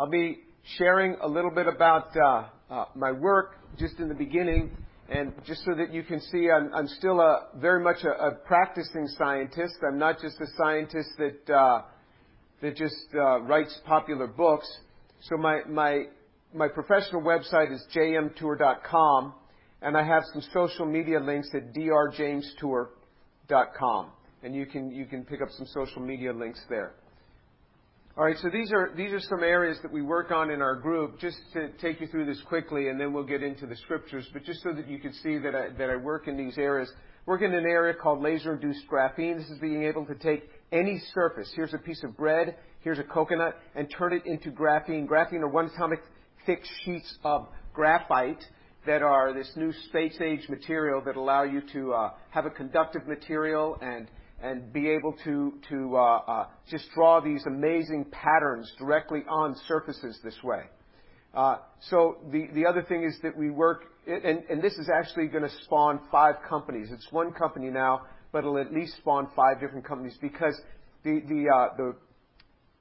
I'll be sharing a little bit about uh, uh, my work just in the beginning, and just so that you can see, I'm, still very much a, practicing scientist. I'm not just a scientist that uh, that just writes popular books. So my professional website is jmtour.com, and I have some social media links at drjamestour.com, and you can you can pick up some social media links there. All right, so these are these are some areas that we work on in our group. Just to take you through this quickly, and then we'll get into the scriptures. But just so that you can see that I, that I work in these areas, work in an area called laser-induced graphene. This is being able to take any surface. Here's a piece of bread. Here's a coconut, and turn it into graphene. Graphene are one atomic thick sheets of graphite that are this new space age material that allow you to uh, have a conductive material and and be able to to uh, uh, just draw these amazing patterns directly on surfaces this way. Uh, so the the other thing is that we work, and, this is actually going to spawn five companies. It's one company now, but it'll at least spawn five different companies because the the the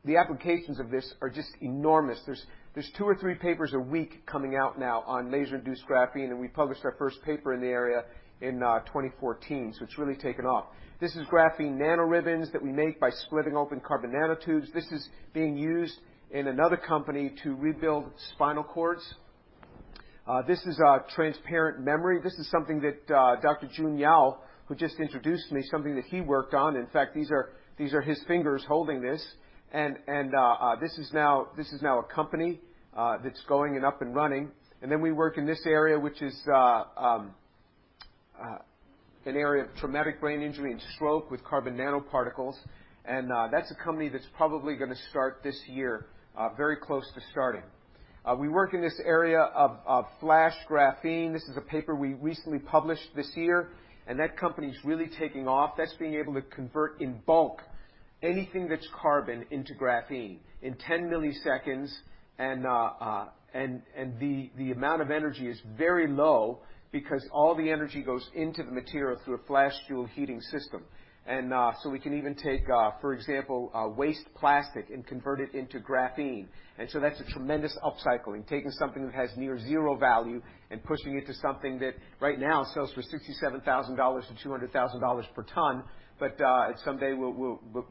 the applications of this are just enormous. There's there's two or three papers a week coming out now on laser-induced graphene, and we published our first paper in the area in uh, 2014, so it's really taken off. This is graphene nanoribbons that we make by splitting open carbon nanotubes. This is being used in another company to rebuild spinal cords. Uh, this is a transparent memory. This is something that uh, Dr. Jun Yao, who just introduced me, something that he worked on. In fact, these are these are his fingers holding this, and and uh, uh this is now this is now a company uh, that's going and up and running. And then we work in this area, which is uh, um, an area of traumatic brain injury and stroke with carbon nanoparticles. And uh, that's a company that's probably going to start this year, uh, very close to starting. Uh, we work in this area of, flash graphene. This is a paper we recently published this year, and that company's really taking off. That's being able to convert in bulk anything that's carbon into graphene in 10 milliseconds, uh, uh, the amount of energy is very low because all the energy goes into the material through a flash Joule heating system. And uh, so we can even take, uh, for example, uh, waste plastic and convert it into graphene. And so that's a tremendous upcycling, taking something that has near zero value and pushing it to something that right now sells for $67,000 to $200,000 per ton. But someday,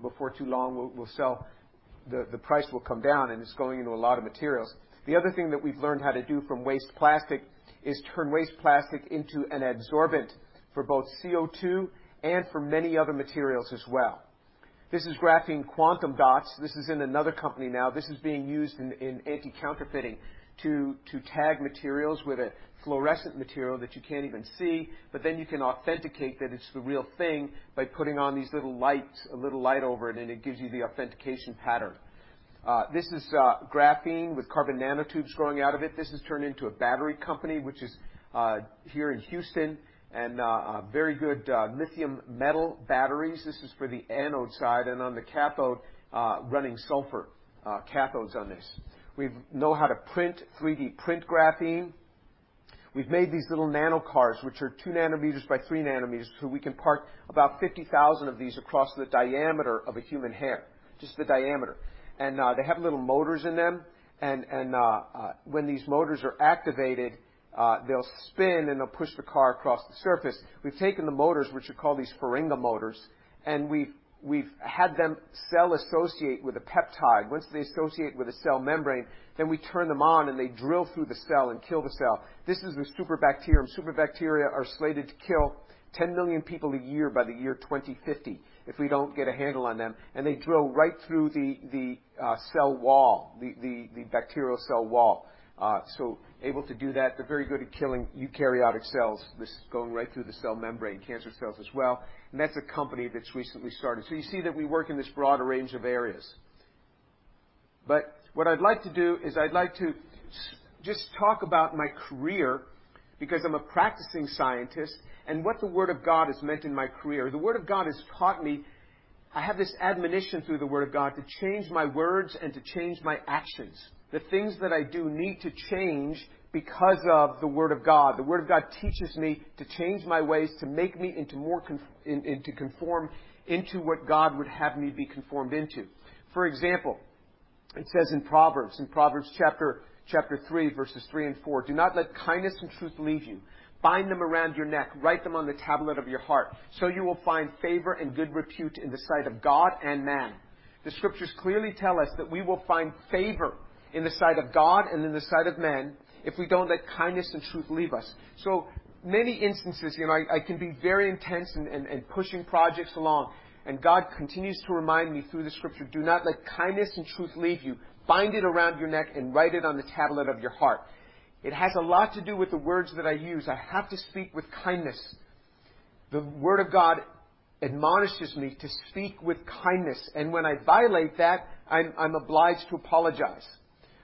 before too long, we'll, sell, the price will come down, and it's going into a lot of materials. The other thing that we've learned how to do from waste plastic is turn waste plastic into an adsorbent for both CO2 and for many other materials as well. This is graphene quantum dots. This is in another company now. This is being used in, in anti-counterfeiting to tag materials with a fluorescent material that you can't even see, but then you can authenticate that it's the real thing by putting on these little lights, a little light over it, and it gives you the authentication pattern. Uh, this is uh, graphene with carbon nanotubes growing out of it. This has turned into a battery company, which is uh, here in Houston, and very good lithium metal batteries. This is for the anode side, and on the cathode, running sulfur cathodes on this. We know how to print, 3D print graphene. We've made these little nano cars, which are 2 nanometers by 3 nanometers, so we can park about 50,000 of these across the diameter of a human hair, just the diameter and uh, they have little motors in them. And, uh, uh, when these motors are activated, they'll spin and they'll push the car across the surface. We've taken the motors, which are called these Feringa motors, and we've we've had them cell associate with a peptide. Once they associate with a cell membrane, then we turn them on and they drill through the cell and kill the cell. This is the superbacterium. Superbacteria are slated to kill 10 million people a year by the year 2050 if we don't get a handle on them. And they drill right through the, uh, cell wall, the, bacterial cell wall. Uh, so able to do that. They're very good at killing eukaryotic cells. This is going right through the cell membrane, cancer cells as well. And that's a company that's recently started. So you see that we work in this broader range of areas. But what I'd like to do is I'd like to just talk about my career because I'm a practicing scientist and what the Word of God has meant in my career. The Word of God has taught me, I have this admonition through the Word of God to change my words and to change my actions. The things that I do need to change because of the Word of God. The Word of God teaches me to change my ways, to make me into more, conf- in, in, to conform into what God would have me be conformed into. For example, It says in Proverbs, in Proverbs chapter, chapter 3, verses 3 and 4, Do not let kindness and truth leave you. Bind them around your neck. Write them on the tablet of your heart. So you will find favor and good repute in the sight of God and man. The scriptures clearly tell us that we will find favor in the sight of God and in the sight of men if we don't let kindness and truth leave us. So many instances, you know, I, I can be very intense and, and, and pushing projects along. And God continues to remind me through the scripture, do not let kindness and truth leave you. Bind it around your neck and write it on the tablet of your heart. It has a lot to do with the words that I use. I have to speak with kindness. The Word of God admonishes me to speak with kindness. And when I violate that, I'm, I'm obliged to apologize.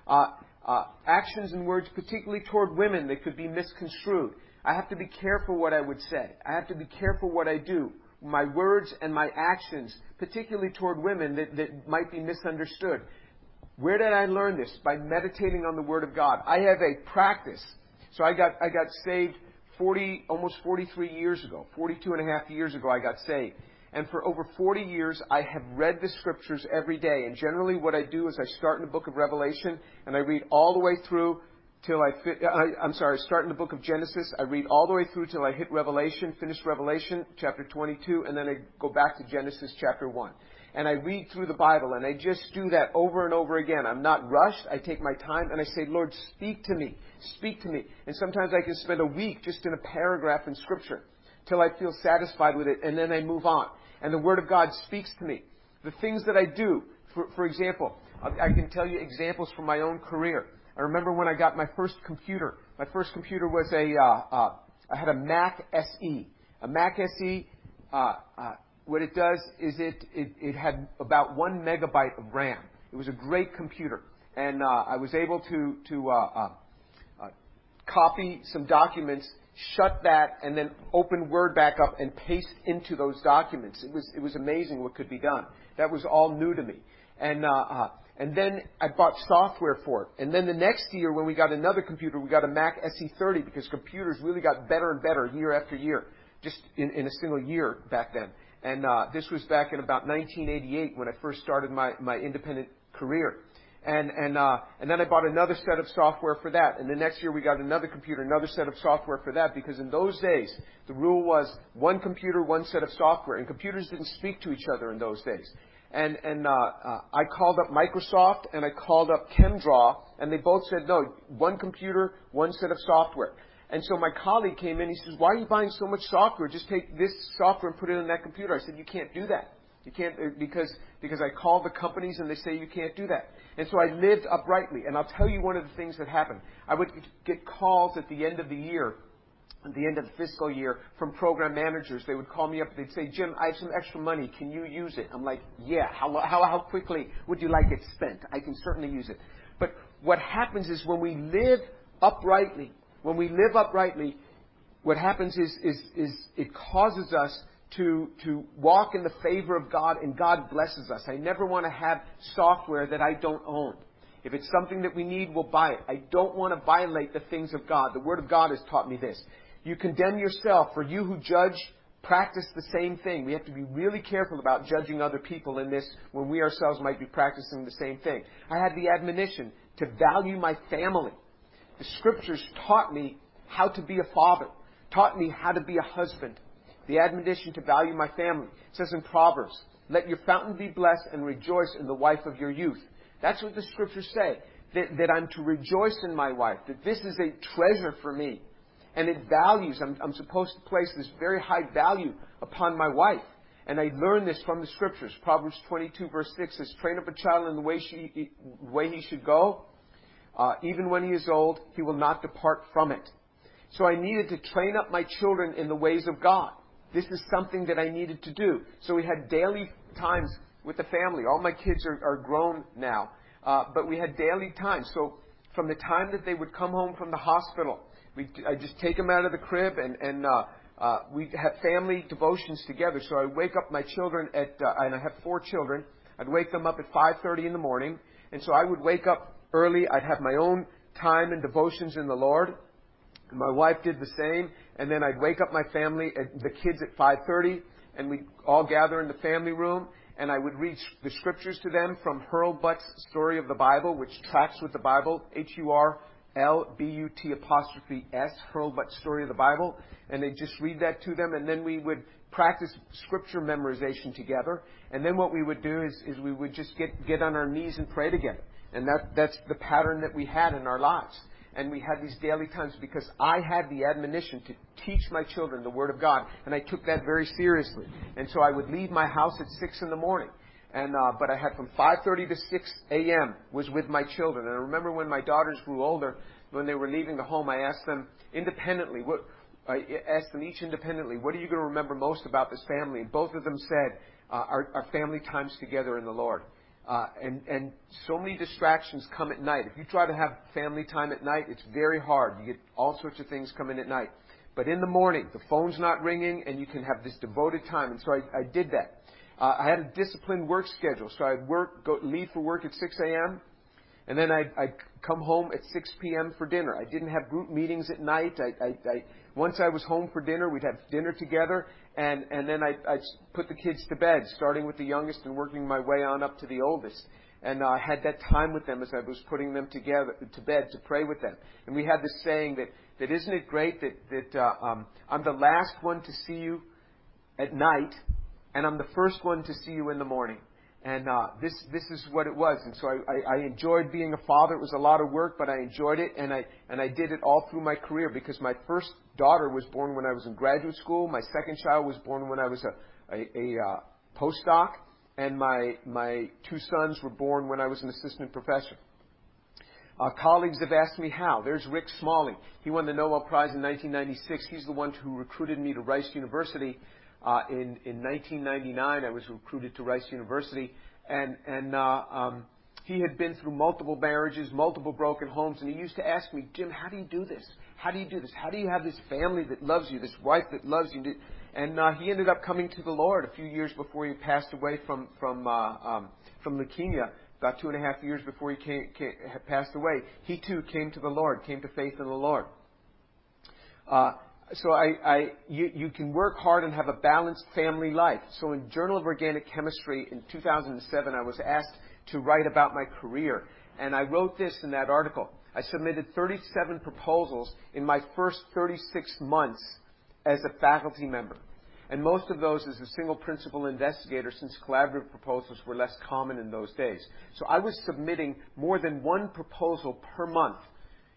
Uh, uh, actions and words, particularly toward women, that could be misconstrued. I have to be careful what I would say. I have to be careful what I do. My words and my actions, particularly toward women, that, that might be misunderstood. Where did I learn this? By meditating on the Word of God. I have a practice. So I got, I got saved 40, almost 43 years ago. 42 and a half years ago, I got saved. And for over 40 years, I have read the scriptures every day. And generally, what I do is I start in the book of Revelation and I read all the way through till I fit, uh, I, am sorry, I start in the book of Genesis. I read all the way through till I hit Revelation, finish Revelation, chapter 22, and then I go back to Genesis, chapter 1 and I read through the Bible and I just do that over and over again. I'm not rushed. I take my time and I say, Lord, speak to me. Speak to me. And sometimes I can spend a week just in a paragraph in Scripture till I feel satisfied with it and then I move on. And the Word of God speaks to me. The things that I do, for, for example, I can tell you examples from my own career. I remember when I got my first computer. My first computer was a, uh, uh, I had a Mac SE. A Mac SE, uh, uh what it does is it, it, it had about one megabyte of RAM. It was a great computer. And uh, I was able to, to uh, uh, copy some documents, shut that, and then open Word back up and paste into those documents. It was, it was amazing what could be done. That was all new to me. And, uh, uh, and then I bought software for it. And then the next year, when we got another computer, we got a Mac SE30 because computers really got better and better year after year, just in, in a single year back then. And uh, this was back in about 1988 when I first started my, my independent career. And, and, uh, and then I bought another set of software for that. And the next year we got another computer, another set of software for that, because in those days, the rule was one computer, one set of software. And computers didn't speak to each other in those days. And, and uh, I called up Microsoft and I called up ChemDraw, and they both said, no, one computer, one set of software. And so my colleague came in. He says, "Why are you buying so much software? Just take this software and put it in that computer." I said, "You can't do that. You can't uh, because because I called the companies and they say you can't do that." And so I lived uprightly. And I'll tell you one of the things that happened. I would get calls at the end of the year at the end of the fiscal year from program managers. They would call me up. They'd say, Jim, I have some extra money. Can you use it? I'm like, yeah. How, how, how quickly would you like it spent? I can certainly use it. But what happens is when we live uprightly, when we live uprightly, what happens is, is, is it causes us to, to walk in the favor of God and God blesses us. I never want to have software that I don't own. If it's something that we need, we'll buy it. I don't want to violate the things of God. The Word of God has taught me this. You condemn yourself, for you who judge practice the same thing. We have to be really careful about judging other people in this when we ourselves might be practicing the same thing. I had the admonition to value my family. The scriptures taught me how to be a father, taught me how to be a husband. The admonition to value my family it says in Proverbs, let your fountain be blessed and rejoice in the wife of your youth. That's what the scriptures say. That, that I'm to rejoice in my wife, that this is a treasure for me. And it values, I'm, I'm supposed to place this very high value upon my wife. And I learned this from the scriptures. Proverbs 22 verse 6 says, train up a child in the way, she, way he should go, uh, even when he is old, he will not depart from it. So I needed to train up my children in the ways of God. This is something that I needed to do. So we had daily times with the family. All my kids are, are grown now, uh, but we had daily times. So from the time that they would come home from the hospital, we I just take them out of the crib and and uh, uh, we have family devotions together. So I wake up my children at, uh, and I have four children. I'd wake them up at 5:30 in the morning, and so I would wake up early. I'd have my own time and devotions in the Lord. My wife did the same, and then I'd wake up my family, the kids at 5:30, and we'd all gather in the family room, and I would read the scriptures to them from Hurlbut's Story of the Bible, which tracks with the Bible, H-U-R-L-B-U-T apostrophe S, Hurlbut's Story of the Bible, and they just read that to them, and then we would practice scripture memorization together, and then what we would do is, is we would just get, get on our knees and pray together. And that, that's the pattern that we had in our lives. And we had these daily times because I had the admonition to teach my children the Word of God, and I took that very seriously. And so I would leave my house at 6 in the morning. And, uh, but I had from 5.30 to 6 a.m. was with my children. And I remember when my daughters grew older, when they were leaving the home, I asked them independently, what, I asked them each independently, what are you going to remember most about this family? And both of them said, uh, our, our family times together in the Lord. Uh, and, and so many distractions come at night. If you try to have family time at night, it's very hard. You get all sorts of things coming at night. But in the morning, the phone's not ringing, and you can have this devoted time. And so I, I did that. Uh, I had a disciplined work schedule. So I'd work, go, leave for work at 6 a.m., and then I'd, I'd come home at 6 p.m. for dinner. I didn't have group meetings at night. I, I, I, once I was home for dinner, we'd have dinner together, and, and then I'd, I'd put the kids to bed, starting with the youngest and working my way on up to the oldest. And uh, I had that time with them as I was putting them together to bed to pray with them. And we had this saying that, that isn't it great that, that uh, um, I'm the last one to see you at night, and I'm the first one to see you in the morning. And uh, this this is what it was. And so I, I, I enjoyed being a father. It was a lot of work, but I enjoyed it, and I and I did it all through my career because my first daughter was born when I was in graduate school. My second child was born when I was a a, a uh, postdoc, and my my two sons were born when I was an assistant professor. Uh, colleagues have asked me how. There's Rick Smalley. He won the Nobel Prize in 1996. He's the one who recruited me to Rice University in, in 1999, I was recruited to Rice University, and, and uh, um, he had been through multiple marriages, multiple broken homes, and he used to ask me, Jim, how do you do this? How do you do this? How do you have this family that loves you, this wife that loves you? And uh, he ended up coming to the Lord a few years before he passed away from from uh, um, from leukemia. About two and a half years before he passed away, he too came to the Lord, came to faith in the Lord. So I, you, you can work hard and have a balanced family life. So in Journal of Organic Chemistry in 2007, I was asked to write about my career. And I wrote this in that article. I submitted 37 proposals in my first 36 months as a faculty member. And most of those as a single principal investigator since collaborative proposals were less common in those days. So I was submitting more than one proposal per month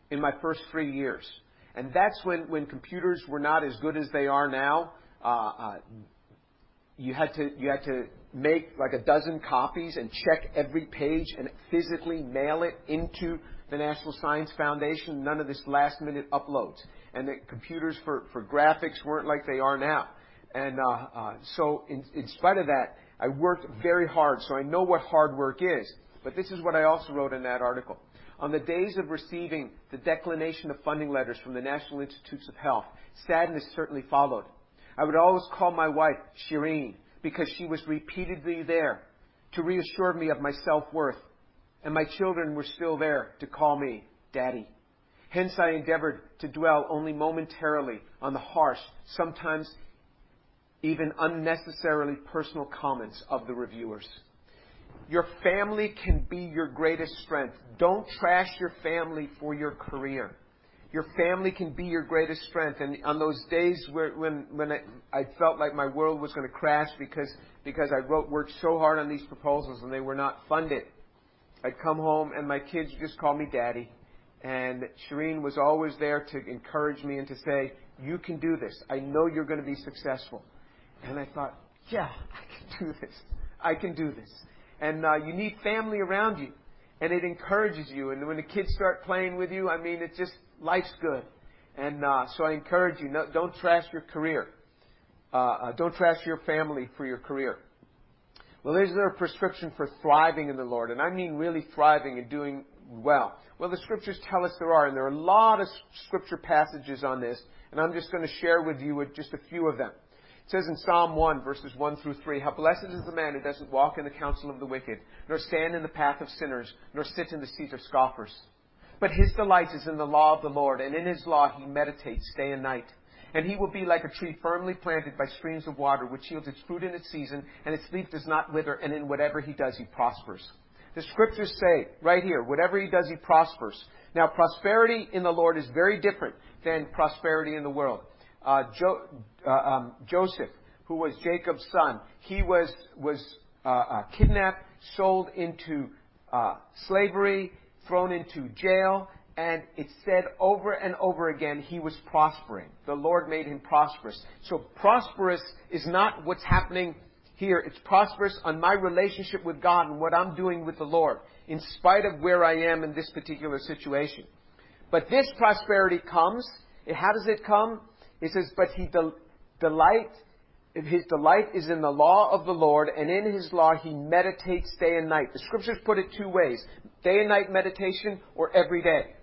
in my first three years. And that's when, when computers were not as good as they are now. Uh, uh, you had to you had to make like a dozen copies and check every page and physically mail it into the National Science Foundation. None of this last minute uploads. And the computers for, for graphics weren't like they are now. And uh, so, in, in spite of that, I worked very hard. So I know what hard work is. But this is what I also wrote in that article. On the days of receiving the declination of funding letters from the National Institutes of Health, sadness certainly followed. I would always call my wife Shireen because she was repeatedly there to reassure me of my self-worth, and my children were still there to call me Daddy. Hence I endeavored to dwell only momentarily on the harsh, sometimes even unnecessarily personal comments of the reviewers. Your family can be your greatest strength. Don't trash your family for your career. Your family can be your greatest strength. And on those days where, when, when I, I felt like my world was going to crash because, because I wrote, worked so hard on these proposals and they were not funded, I'd come home and my kids just called me daddy. And Shireen was always there to encourage me and to say, you can do this. I know you're going to be successful. And I thought, yeah, I can do this. I can do this and uh, you need family around you, and it encourages you. And when the kids start playing with you, I mean, it's just life's good. And uh, so I encourage you: no, don't trash your career. Uh, uh, don't trash your family for your career. Well, is there a prescription for thriving in the Lord? And I mean really thriving and doing well. Well, the scriptures tell us there are, and there are a lot of scripture passages on this, and I'm just going to share with you just a few of them. It says in Psalm 1, verses 1 through 3, How blessed is the man who doesn't walk in the counsel of the wicked, nor stand in the path of sinners, nor sit in the seat of scoffers. But his delight is in the law of the Lord, and in his law he meditates day and night. And he will be like a tree firmly planted by streams of water, which yields its fruit in its season, and its leaf does not wither, and in whatever he does, he prospers. The scriptures say, right here, whatever he does, he prospers. Now, prosperity in the Lord is very different than prosperity in the world. Uh, jo- uh, um, Joseph, who was Jacob's son, he was, was uh, uh kidnapped, sold into uh, slavery, thrown into jail, and it said over and over again he was prospering. The Lord made him prosperous. So prosperous is not what's happening here. It's prosperous on my relationship with God and what I'm doing with the Lord, in spite of where I am in this particular situation. But this prosperity comes. How does it come? It says, but he del- delight his delight is in the law of the Lord, and in his law he meditates day and night. The scriptures put it two ways day and night meditation or every day.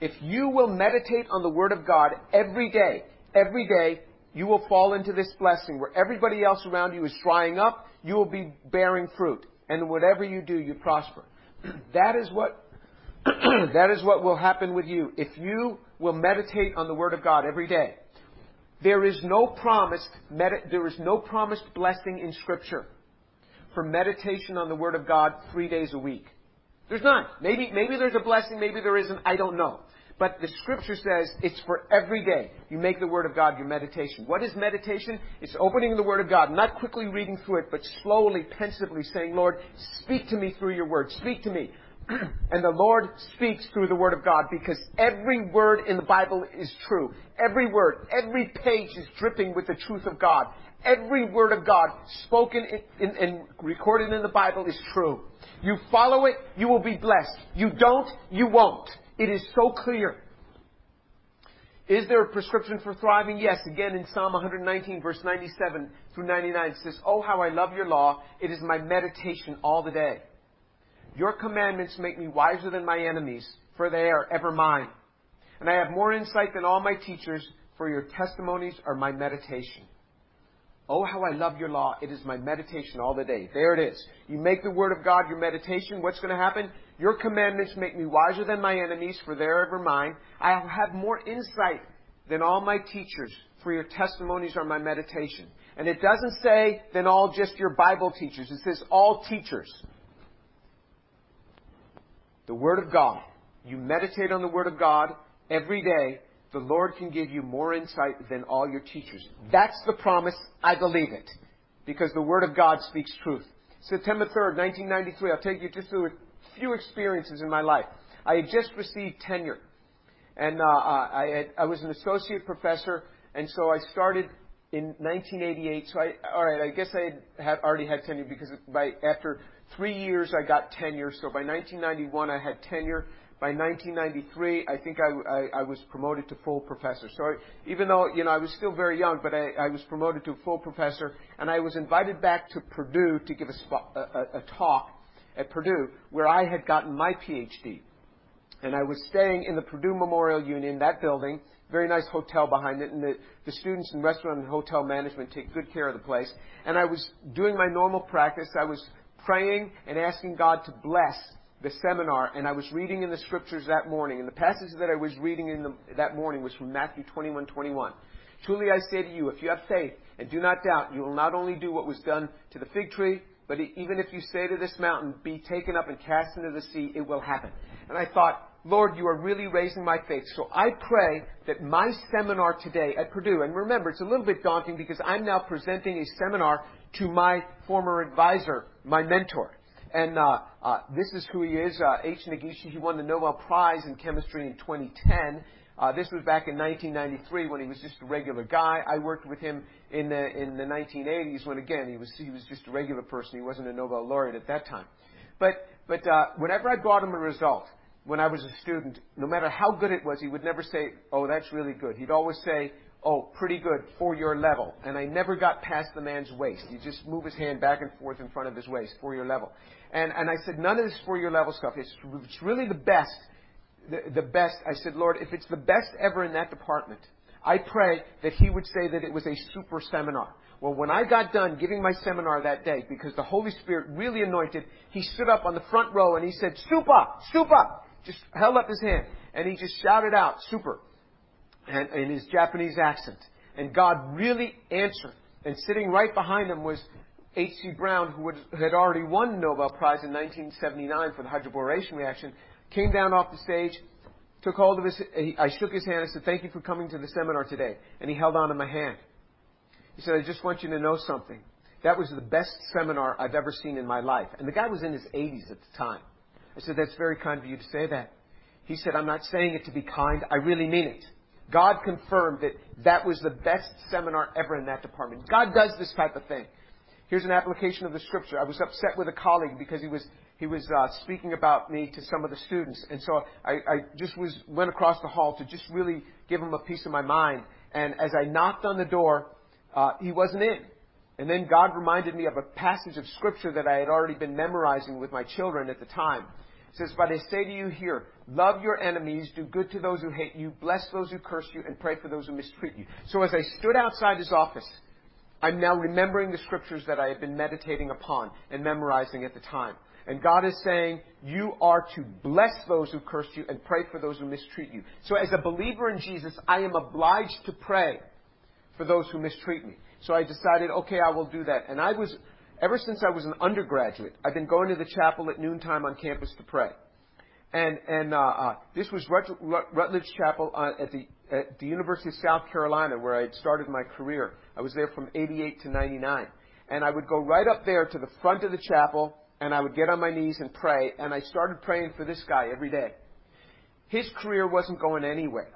If you will meditate on the Word of God every day, every day, you will fall into this blessing where everybody else around you is drying up, you will be bearing fruit. And whatever you do, you prosper. that is what that is what will happen with you if you will meditate on the Word of God every day. There is no promised, there is no promised blessing in Scripture for meditation on the Word of God three days a week. There's none. Maybe, maybe there's a blessing, maybe there isn't, I don't know. But the scripture says it's for every day. You make the Word of God your meditation. What is meditation? It's opening the Word of God, not quickly reading through it, but slowly, pensively saying, Lord, speak to me through your Word. Speak to me. and the Lord speaks through the Word of God because every word in the Bible is true. Every word, every page is dripping with the truth of God. Every word of God spoken and recorded in the Bible is true. You follow it, you will be blessed. You don't, you won't. It is so clear. Is there a prescription for thriving? Yes. Again, in Psalm 119, verse 97 through 99, it says, Oh, how I love your law. It is my meditation all the day. Your commandments make me wiser than my enemies, for they are ever mine. And I have more insight than all my teachers, for your testimonies are my meditation. Oh, how I love your law. It is my meditation all the day. There it is. You make the Word of God your meditation. What's going to happen? Your commandments make me wiser than my enemies, for they're ever mine. I have more insight than all my teachers, for your testimonies are my meditation. And it doesn't say than all just your Bible teachers. It says all teachers. The Word of God. You meditate on the Word of God every day the Lord can give you more insight than all your teachers. That's the promise. I believe it. Because the Word of God speaks truth. September 3rd, 1993, I'll take you just through a few experiences in my life. I had just received tenure. And uh, uh I, had, I was an associate professor, and so I started in 1988. So I, all right, I guess I had, had already had tenure because by after three years I got tenure. So by 1991 I had tenure by 1993, I think I, I, I, was promoted to full professor. So I, even though, you know, I was still very young, but I, I, was promoted to full professor, and I was invited back to Purdue to give a, a, a talk at Purdue where I had gotten my PhD. And I was staying in the Purdue Memorial Union, that building, very nice hotel behind it, and the, the students in restaurant and hotel management take good care of the place. And I was doing my normal practice. I was praying and asking God to bless the seminar, and I was reading in the scriptures that morning, and the passage that I was reading in the, that morning was from Matthew 21, 21. Truly I say to you, if you have faith and do not doubt, you will not only do what was done to the fig tree, but even if you say to this mountain, be taken up and cast into the sea, it will happen. And I thought, Lord, you are really raising my faith. So I pray that my seminar today at Purdue, and remember, it's a little bit daunting because I'm now presenting a seminar to my former advisor, my mentor. And uh, uh, this is who he is, uh, H. Negishi. He won the Nobel Prize in Chemistry in 2010. Uh, this was back in 1993 when he was just a regular guy. I worked with him in the in the 1980s when again he was he was just a regular person. He wasn't a Nobel laureate at that time. But but uh, whenever I brought him a result when I was a student, no matter how good it was, he would never say, "Oh, that's really good." He'd always say, "Oh, pretty good for your level." And I never got past the man's waist. He just move his hand back and forth in front of his waist for your level. And, and I said, none of this for your level stuff. It's, it's really the best. The, the best. I said, Lord, if it's the best ever in that department, I pray that He would say that it was a super seminar. Well, when I got done giving my seminar that day, because the Holy Spirit really anointed, he stood up on the front row and he said, Super! Super! Just held up his hand. And he just shouted out, Super! And, in his Japanese accent. And God really answered. And sitting right behind him was H.C. Brown, who had already won the Nobel Prize in 1979 for the hydroboration reaction, came down off the stage, took hold of his, I shook his hand and said, thank you for coming to the seminar today. And he held on to my hand. He said, I just want you to know something. That was the best seminar I've ever seen in my life. And the guy was in his 80s at the time. I said, that's very kind of you to say that. He said, I'm not saying it to be kind. I really mean it. God confirmed that that was the best seminar ever in that department. God does this type of thing. Here's an application of the scripture. I was upset with a colleague because he was he was uh, speaking about me to some of the students, and so I, I just was went across the hall to just really give him a piece of my mind. And as I knocked on the door, uh, he wasn't in. And then God reminded me of a passage of scripture that I had already been memorizing with my children at the time. Says, But I say to you here, love your enemies, do good to those who hate you, bless those who curse you, and pray for those who mistreat you. So as I stood outside his office, I'm now remembering the scriptures that I had been meditating upon and memorizing at the time. And God is saying, you are to bless those who curse you and pray for those who mistreat you. So as a believer in Jesus, I am obliged to pray for those who mistreat me. So I decided, okay, I will do that. And I was ever since I was an undergraduate, I've been going to the chapel at noontime on campus to pray. And, and uh, uh, this was Rut- Rut- Rutledge Chapel uh, at, the, at the University of South Carolina, where I had started my career. I was there from 88 to 99. And I would go right up there to the front of the chapel, and I would get on my knees and pray. And I started praying for this guy every day. His career wasn't going anywhere,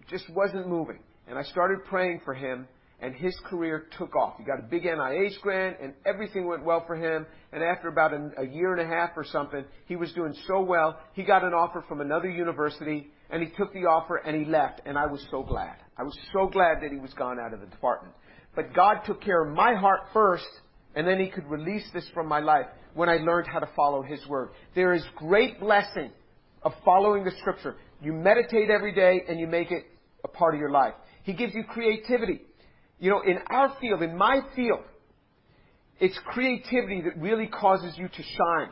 it just wasn't moving. And I started praying for him, and his career took off. He got a big NIH grant, and everything went well for him. And after about a, year and a half or something, he was doing so well, he got an offer from another university, and he took the offer and he left. And I was so glad. I was so glad that he was gone out of the department. But God took care of my heart first, and then He could release this from my life when I learned how to follow His Word. There is great blessing of following the Scripture. You meditate every day, and you make it a part of your life. He gives you creativity. You know, in our field, in my field, it's creativity that really causes you to shine.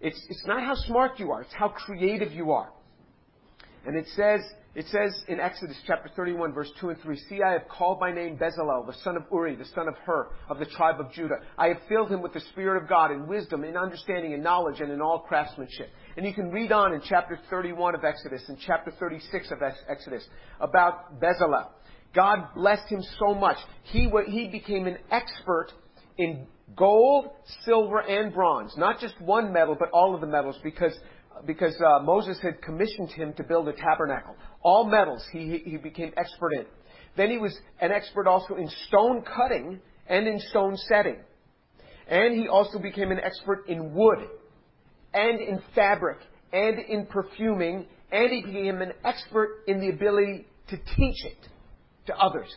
It's, it's not how smart you are, it's how creative you are. And it says, it says in Exodus chapter 31 verse 2 and 3, See, I have called by name Bezalel, the son of Uri, the son of Hur, of the tribe of Judah. I have filled him with the Spirit of God in wisdom, in understanding, in knowledge, and in all craftsmanship. And you can read on in chapter 31 of Exodus and chapter 36 of Exodus about Bezalel. God blessed him so much. He, he became an expert in gold, silver, and bronze. Not just one metal, but all of the metals because, because uh, Moses had commissioned him to build a tabernacle. All metals he, he became expert in. Then he was an expert also in stone cutting and in stone setting. And he also became an expert in wood and in fabric and in perfuming. And he became an expert in the ability to teach it to others.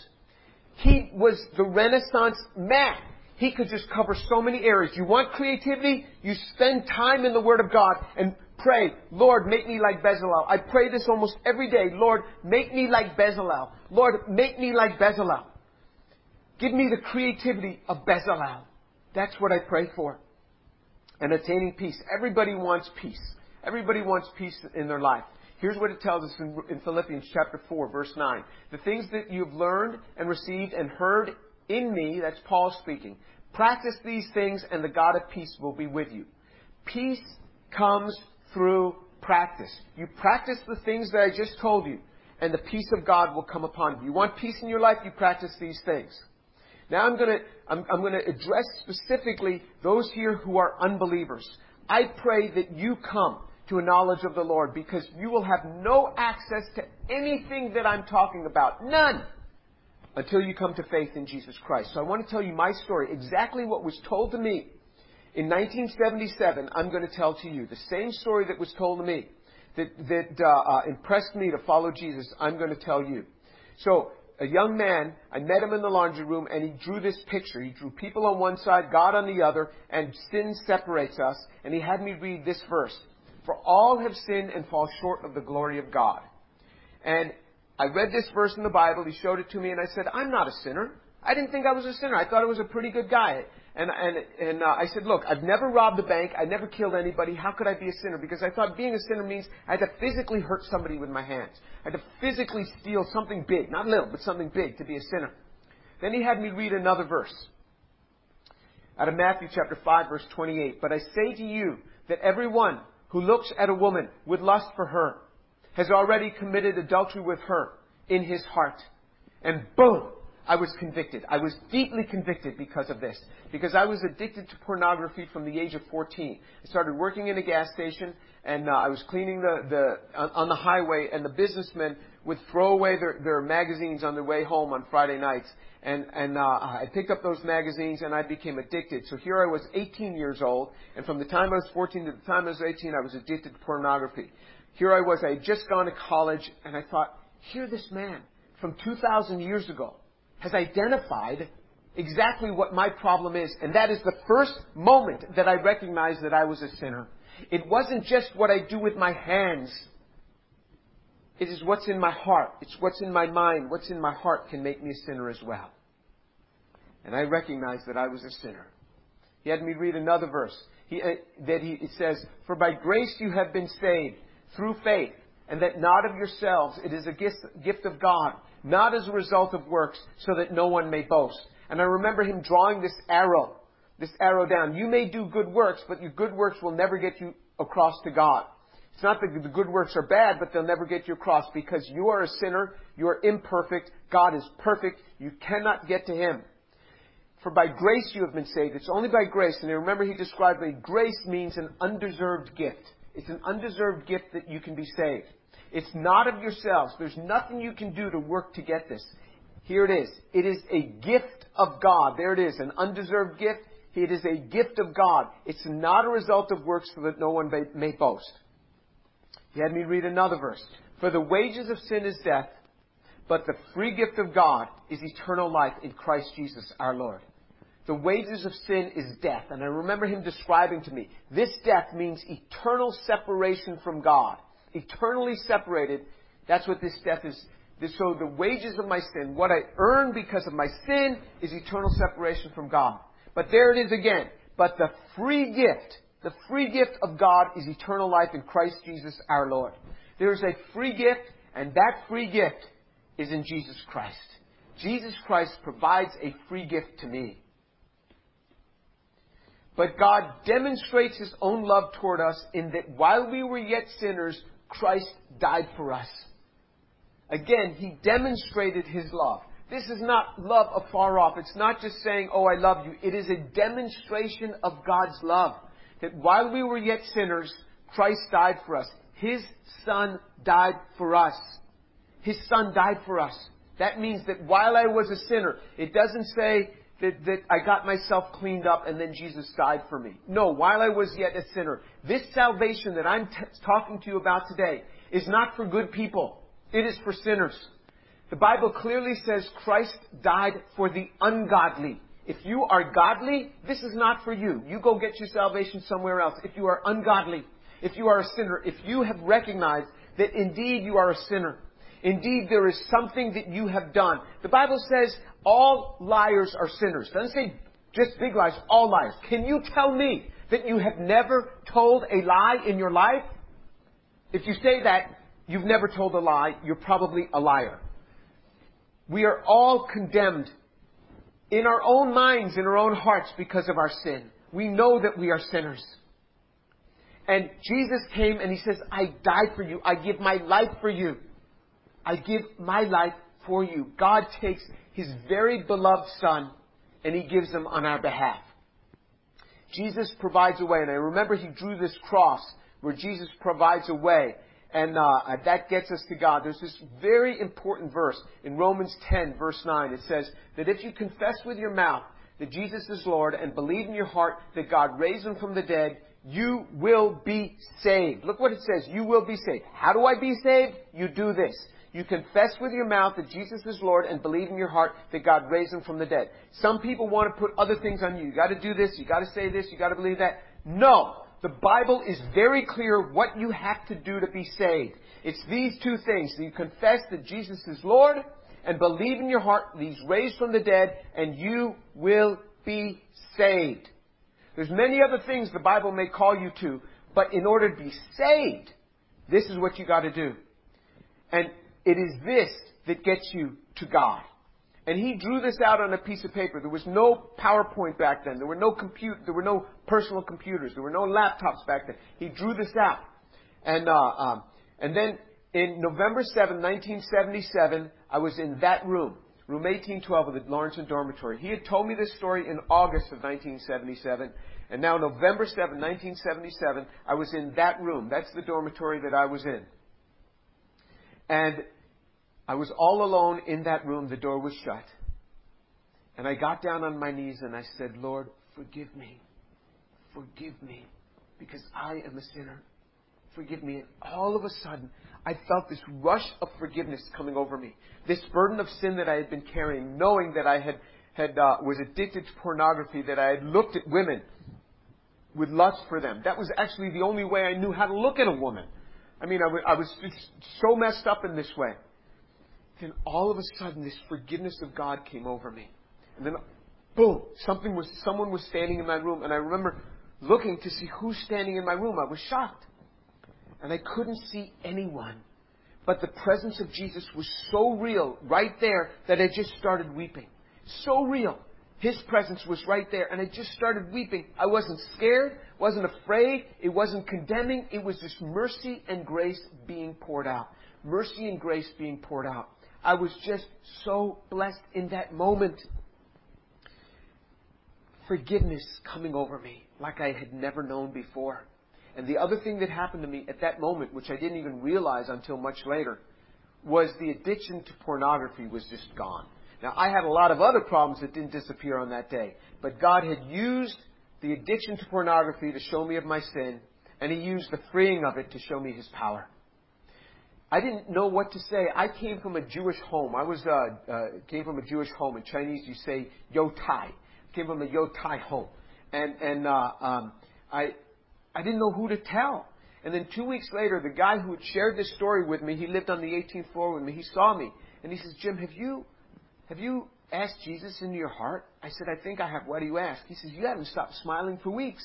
He was the Renaissance man. He could just cover so many areas. You want creativity? You spend time in the Word of God and pray, Lord, make me like Bezalel. I pray this almost every day. Lord, make me like Bezalel. Lord, make me like Bezalel. Give me the creativity of Bezalel. That's what I pray for. And attaining peace. Everybody wants peace. Everybody wants peace in their life. Here's what it tells us in, in Philippians chapter 4, verse 9. The things that you've learned and received and heard in me, that's Paul speaking, practice these things and the God of peace will be with you. Peace comes through practice. You practice the things that I just told you, and the peace of God will come upon you. You want peace in your life, you practice these things. Now I'm going I'm, I'm to address specifically those here who are unbelievers. I pray that you come to a knowledge of the Lord because you will have no access to anything that I'm talking about. None. Until you come to faith in Jesus Christ. So I want to tell you my story, exactly what was told to me in 1977. I'm going to tell to you the same story that was told to me that, that uh, uh, impressed me to follow Jesus. I'm going to tell you. So a young man, I met him in the laundry room and he drew this picture. He drew people on one side, God on the other, and sin separates us. And he had me read this verse. For all have sinned and fall short of the glory of God. And I read this verse in the Bible. He showed it to me, and I said, I'm not a sinner. I didn't think I was a sinner. I thought I was a pretty good guy. And, and, and uh, I said, look, I've never robbed a bank. I never killed anybody. How could I be a sinner? Because I thought being a sinner means I had to physically hurt somebody with my hands. I had to physically steal something big, not little, but something big to be a sinner. Then he had me read another verse out of Matthew chapter 5 verse 28. But I say to you that everyone who looks at a woman with lust for her has already committed adultery with her in his heart. And boom! I was convicted. I was deeply convicted because of this. Because I was addicted to pornography from the age of 14. I started working in a gas station and uh, I was cleaning the, the, on, on the highway and the businessmen would throw away their, their magazines on their way home on Friday nights. And, and uh, I picked up those magazines and I became addicted. So here I was 18 years old, and from the time I was 14 to the time I was 18, I was addicted to pornography. Here I was, I had just gone to college, and I thought, here this man from 2,000 years ago has identified exactly what my problem is. And that is the first moment that I recognized that I was a sinner. It wasn't just what I do with my hands. It is what's in my heart. It's what's in my mind. What's in my heart can make me a sinner as well. And I recognized that I was a sinner. He had me read another verse. He, uh, that he, it says, For by grace you have been saved through faith, and that not of yourselves, it is a gift, gift of God, not as a result of works, so that no one may boast. And I remember him drawing this arrow, this arrow down. You may do good works, but your good works will never get you across to God. It's not that the good works are bad, but they'll never get you across because you are a sinner, you are imperfect, God is perfect, you cannot get to Him. For by grace you have been saved. It's only by grace. And remember, he described me, grace means an undeserved gift. It's an undeserved gift that you can be saved. It's not of yourselves. There's nothing you can do to work to get this. Here it is. It is a gift of God. There it is. An undeserved gift. It is a gift of God. It's not a result of works so that no one may boast. He had me read another verse. For the wages of sin is death, but the free gift of God is eternal life in Christ Jesus our Lord. The wages of sin is death. And I remember him describing to me, this death means eternal separation from God eternally separated. That's what this death is. So the wages of my sin, what I earn because of my sin, is eternal separation from God. But there it is again. But the free gift, the free gift of God is eternal life in Christ Jesus our Lord. There is a free gift, and that free gift is in Jesus Christ. Jesus Christ provides a free gift to me. But God demonstrates His own love toward us in that while we were yet sinners, Christ died for us. Again, he demonstrated his love. This is not love afar off. It's not just saying, oh, I love you. It is a demonstration of God's love. That while we were yet sinners, Christ died for us. His Son died for us. His Son died for us. That means that while I was a sinner, it doesn't say that, that I got myself cleaned up and then Jesus died for me. No, while I was yet a sinner, this salvation that I'm t- talking to you about today is not for good people. It is for sinners. The Bible clearly says Christ died for the ungodly. If you are godly, this is not for you. You go get your salvation somewhere else. If you are ungodly, if you are a sinner, if you have recognized that indeed you are a sinner, Indeed, there is something that you have done. The Bible says all liars are sinners. It doesn't say just big lies, all liars. Can you tell me that you have never told a lie in your life? If you say that, you've never told a lie, you're probably a liar. We are all condemned in our own minds, in our own hearts because of our sin. We know that we are sinners. And Jesus came and He says, I died for you. I give my life for you. I give my life for you. God takes his very beloved son and he gives him on our behalf. Jesus provides a way, and I remember he drew this cross where Jesus provides a way, and uh, that gets us to God. There's this very important verse in Romans 10, verse 9. It says that if you confess with your mouth that Jesus is Lord and believe in your heart that God raised him from the dead, you will be saved. Look what it says. You will be saved. How do I be saved? You do this. You confess with your mouth that Jesus is Lord and believe in your heart that God raised him from the dead. Some people want to put other things on you. You gotta do this, you gotta say this, you gotta believe that. No! The Bible is very clear what you have to do to be saved. It's these two things. You confess that Jesus is Lord and believe in your heart that He's raised from the dead and you will be saved. There's many other things the Bible may call you to, but in order to be saved, this is what you gotta do. And it is this that gets you to God. And he drew this out on a piece of paper. There was no PowerPoint back then. There were no compute. There were no personal computers. There were no laptops back then. He drew this out, and uh, um, and then in November 7, 1977, I was in that room, room 1812 of the Lawrence Dormitory. He had told me this story in August of 1977, and now November 7, 1977, I was in that room. That's the dormitory that I was in. And I was all alone in that room. The door was shut. And I got down on my knees and I said, Lord, forgive me. Forgive me. Because I am a sinner. Forgive me. And all of a sudden, I felt this rush of forgiveness coming over me. This burden of sin that I had been carrying, knowing that I had, had uh, was addicted to pornography, that I had looked at women with lust for them. That was actually the only way I knew how to look at a woman. I mean, I, w- I was so messed up in this way then all of a sudden this forgiveness of God came over me. And then, boom, something was, someone was standing in my room, and I remember looking to see who's standing in my room. I was shocked. And I couldn't see anyone. But the presence of Jesus was so real right there that I just started weeping. So real. His presence was right there, and I just started weeping. I wasn't scared, wasn't afraid, it wasn't condemning. It was just mercy and grace being poured out. Mercy and grace being poured out. I was just so blessed in that moment. Forgiveness coming over me like I had never known before. And the other thing that happened to me at that moment, which I didn't even realize until much later, was the addiction to pornography was just gone. Now, I had a lot of other problems that didn't disappear on that day, but God had used the addiction to pornography to show me of my sin, and He used the freeing of it to show me His power. I didn't know what to say. I came from a Jewish home. I was uh, uh, came from a Jewish home. In Chinese, you say Yo Tai. Came from a Yo Tai home, and and uh, um, I I didn't know who to tell. And then two weeks later, the guy who had shared this story with me, he lived on the 18th floor with me. He saw me, and he says, "Jim, have you have you asked Jesus into your heart?" I said, "I think I have. Why do you ask?" He says, "You haven't stopped smiling for weeks."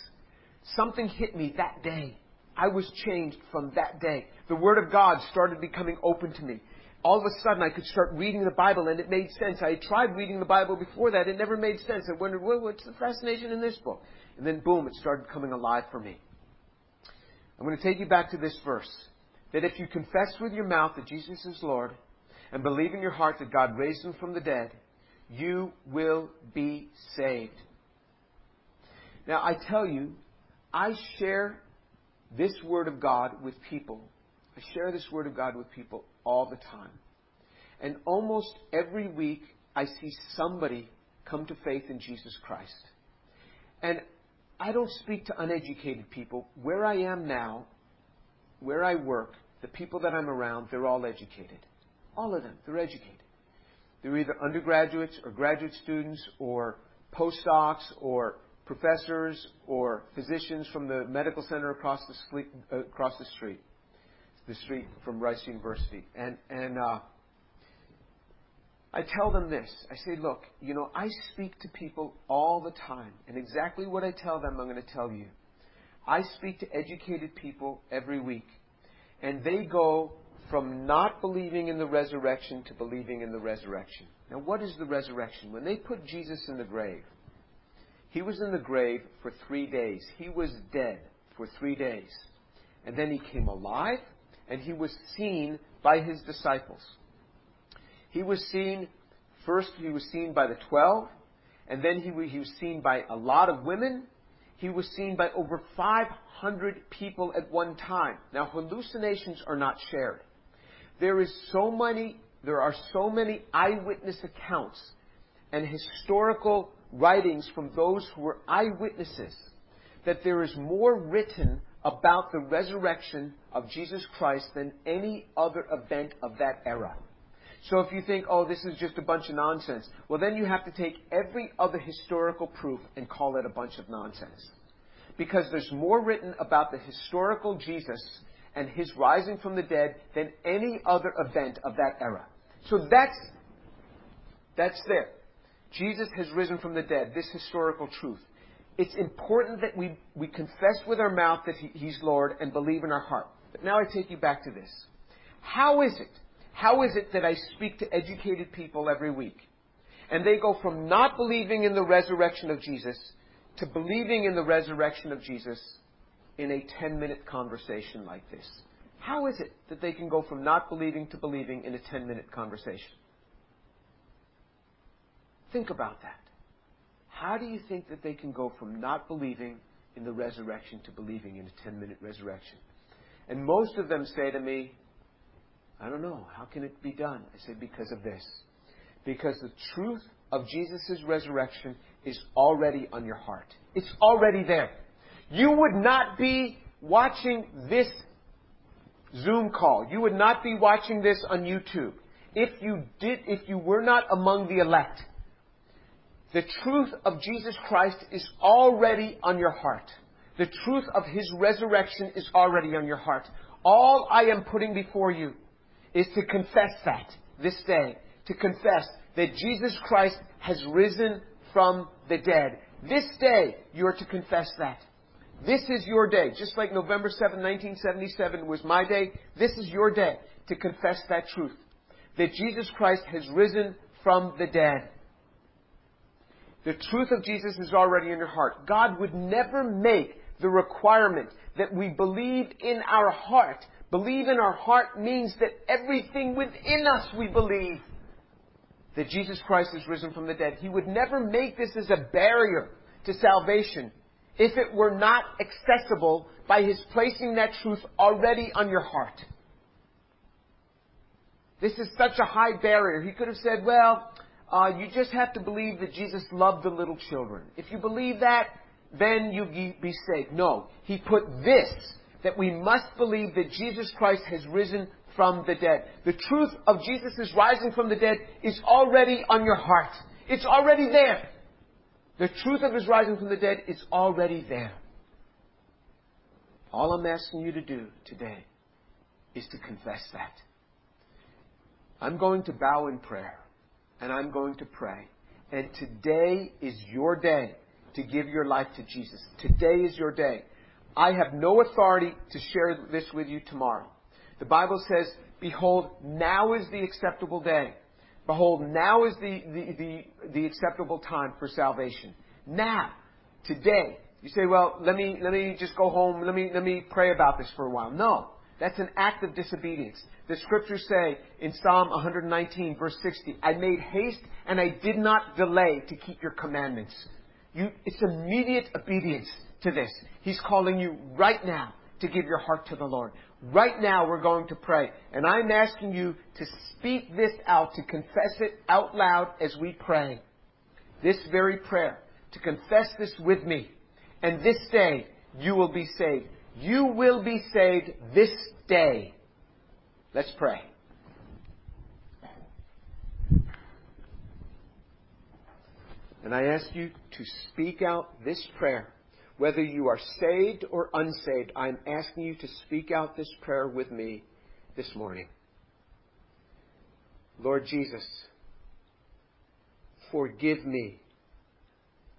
Something hit me that day. I was changed from that day. The Word of God started becoming open to me. All of a sudden, I could start reading the Bible, and it made sense. I had tried reading the Bible before that; it never made sense. I wondered, well, what's the fascination in this book? And then, boom, it started coming alive for me. I'm going to take you back to this verse: that if you confess with your mouth that Jesus is Lord, and believe in your heart that God raised him from the dead, you will be saved. Now, I tell you, I share this Word of God with people. I share this Word of God with people all the time. And almost every week, I see somebody come to faith in Jesus Christ. And I don't speak to uneducated people. Where I am now, where I work, the people that I'm around, they're all educated. All of them, they're educated. They're either undergraduates or graduate students or postdocs or professors or physicians from the medical center across the, street, across the street, the street from Rice University. And, uh, I tell them this. I say, look, you know, I speak to people all the time, and exactly what I tell them, I'm going to tell you. I speak to educated people every week, and they go from not believing in the resurrection to believing in the resurrection. Now, what is the resurrection? When they put Jesus in the grave, he was in the grave for three days. He was dead for three days. And then he came alive, and he was seen by his disciples. He was seen, first, he was seen by the twelve, and then he, he was seen by a lot of women. He was seen by over 500 people at one time. Now, hallucinations are not shared. There is so many, there are so many eyewitness accounts and historical writings from those who were eyewitnesses that there is more written about the resurrection of Jesus Christ than any other event of that era. So if you think, oh, this is just a bunch of nonsense, well, then you have to take every other historical proof and call it a bunch of nonsense. Because there's more written about the historical Jesus and his rising from the dead than any other event of that era. So that's, that's there. Jesus has risen from the dead, this historical truth. It's important that we, we confess with our mouth that he, He's Lord and believe in our heart. But now I take you back to this. How is it? How is it that I speak to educated people every week? And they go from not believing in the resurrection of Jesus to believing in the resurrection of Jesus in a 10 minute conversation like this. How is it that they can go from not believing to believing in a 10 minute conversation? Think about that. How do you think that they can go from not believing in the resurrection to believing in a 10 minute resurrection? And most of them say to me, I don't know, how can it be done? I say, because of this. Because the truth of Jesus' resurrection is already on your heart. It's already there. You would not be watching this Zoom call. You would not be watching this on YouTube if you did, if you were not among the elect. The truth of Jesus Christ is already on your heart. The truth of His resurrection is already on your heart. All I am putting before you is to confess that this day. To confess that Jesus Christ has risen from the dead. This day, you are to confess that. This is your day. Just like November 7, 1977 was my day, this is your day to confess that truth. That Jesus Christ has risen from the dead. The truth of Jesus is already in your heart. God would never make the requirement that we believe in our heart. Believe in our heart means that everything within us we believe that Jesus Christ is risen from the dead. He would never make this as a barrier to salvation if it were not accessible by His placing that truth already on your heart. This is such a high barrier. He could have said, well, uh, you just have to believe that Jesus loved the little children. If you believe that, then you be saved. No. He put this, that we must believe that Jesus Christ has risen from the dead. The truth of Jesus' rising from the dead is already on your heart. It's already there. The truth of his rising from the dead is already there. All I'm asking you to do today is to confess that. I'm going to bow in prayer and I'm going to pray. And today is your day to give your life to Jesus. Today is your day. I have no authority to share this with you tomorrow. The Bible says, Behold, now is the acceptable day. Behold, now is the, the, the, the acceptable time for salvation. Now, today. You say, well, let me, let me just go home, let me, let me pray about this for a while. No. That's an act of disobedience. The scriptures say in Psalm 119 verse 60, I made haste and I did not delay to keep your commandments. You, it's immediate obedience to this. He's calling you right now to give your heart to the Lord. Right now we're going to pray. And I'm asking you to speak this out, to confess it out loud as we pray. This very prayer. To confess this with me. And this day you will be saved. You will be saved this day. Let's pray. And I ask you to speak out this prayer whether you are saved or unsaved, I'm asking you to speak out this prayer with me this morning. Lord Jesus, forgive me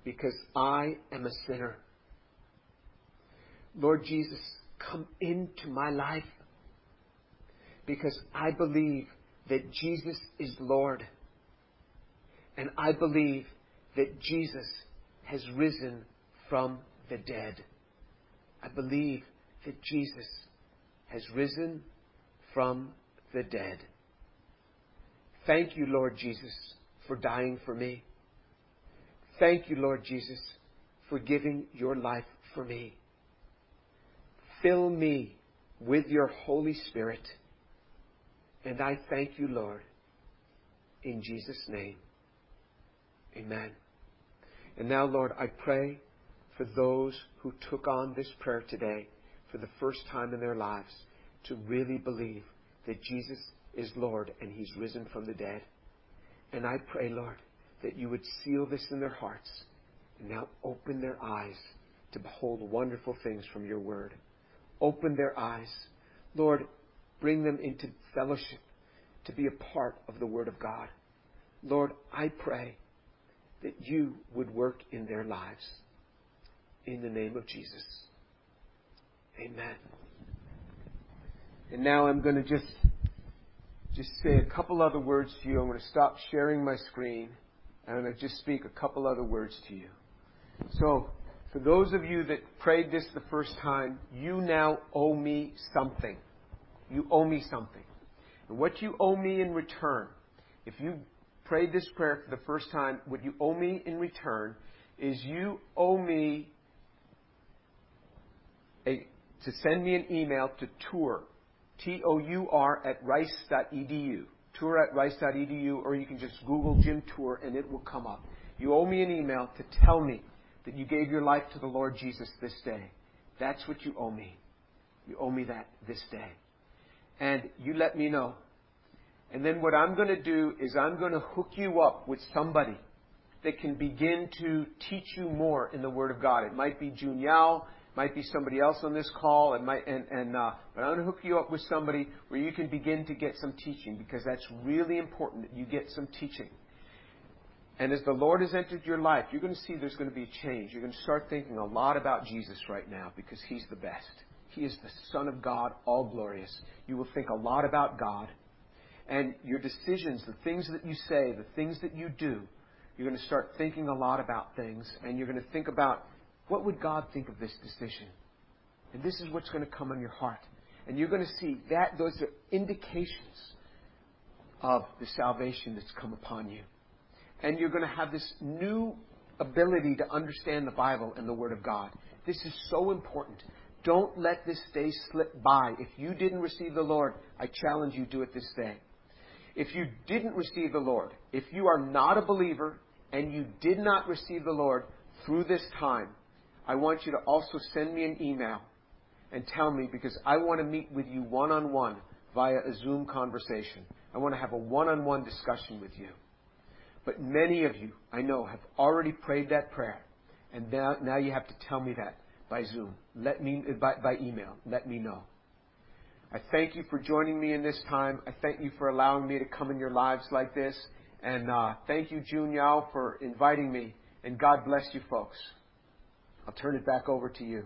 because I am a sinner. Lord Jesus, come into my life because I believe that Jesus is Lord. And I believe that Jesus has risen from the dead. I believe that Jesus has risen from the dead. Thank you, Lord Jesus, for dying for me. Thank you, Lord Jesus, for giving your life for me. Fill me with your Holy Spirit. And I thank you, Lord, in Jesus' name. Amen. And now, Lord, I pray for those who took on this prayer today for the first time in their lives to really believe that Jesus is Lord and He's risen from the dead. And I pray, Lord, that you would seal this in their hearts and now open their eyes to behold wonderful things from your word. Open their eyes. Lord, bring them into fellowship to be a part of the word of God. Lord, I pray that you would work in their lives in the name of Jesus. Amen. And now I'm going to just just say a couple other words to you. I'm going to stop sharing my screen. I'm going to just speak a couple other words to you. So, for those of you that prayed this the first time, you now owe me something. You owe me something. And what you owe me in return, if you prayed this prayer for the first time, what you owe me in return is you owe me a, to send me an email to tour, T-O-U-R, at rice.edu. Tour at rice.edu, or you can just Google Jim Tour and it will come up. You owe me an email to tell me that you gave your life to the Lord Jesus this day. That's what you owe me. You owe me that this day. And you let me know. And then what I'm going to do is I'm going to hook you up with somebody that can begin to teach you more in the Word of God. It might be June Yao, might be somebody else on this call, it might, and, and uh, but I'm going to hook you up with somebody where you can begin to get some teaching because that's really important that you get some teaching. And as the Lord has entered your life, you're going to see there's going to be a change. You're going to start thinking a lot about Jesus right now because He's the best. He is the Son of God, all glorious. You will think a lot about God. And your decisions, the things that you say, the things that you do, you're going to start thinking a lot about things, and you're going to think about what would God think of this decision? And this is what's going to come on your heart. And you're going to see that those are indications of the salvation that's come upon you. And you're going to have this new ability to understand the Bible and the Word of God. This is so important. Don't let this day slip by. If you didn't receive the Lord, I challenge you do it this day. If you didn't receive the Lord, if you are not a believer and you did not receive the Lord through this time, I want you to also send me an email and tell me because I want to meet with you one on one via a Zoom conversation. I want to have a one on one discussion with you. But many of you, I know, have already prayed that prayer. And now, now you have to tell me that by Zoom. Let me, by, by email. Let me know. I thank you for joining me in this time. I thank you for allowing me to come in your lives like this. And uh, thank you, June Yao, for inviting me. And God bless you folks. I'll turn it back over to you.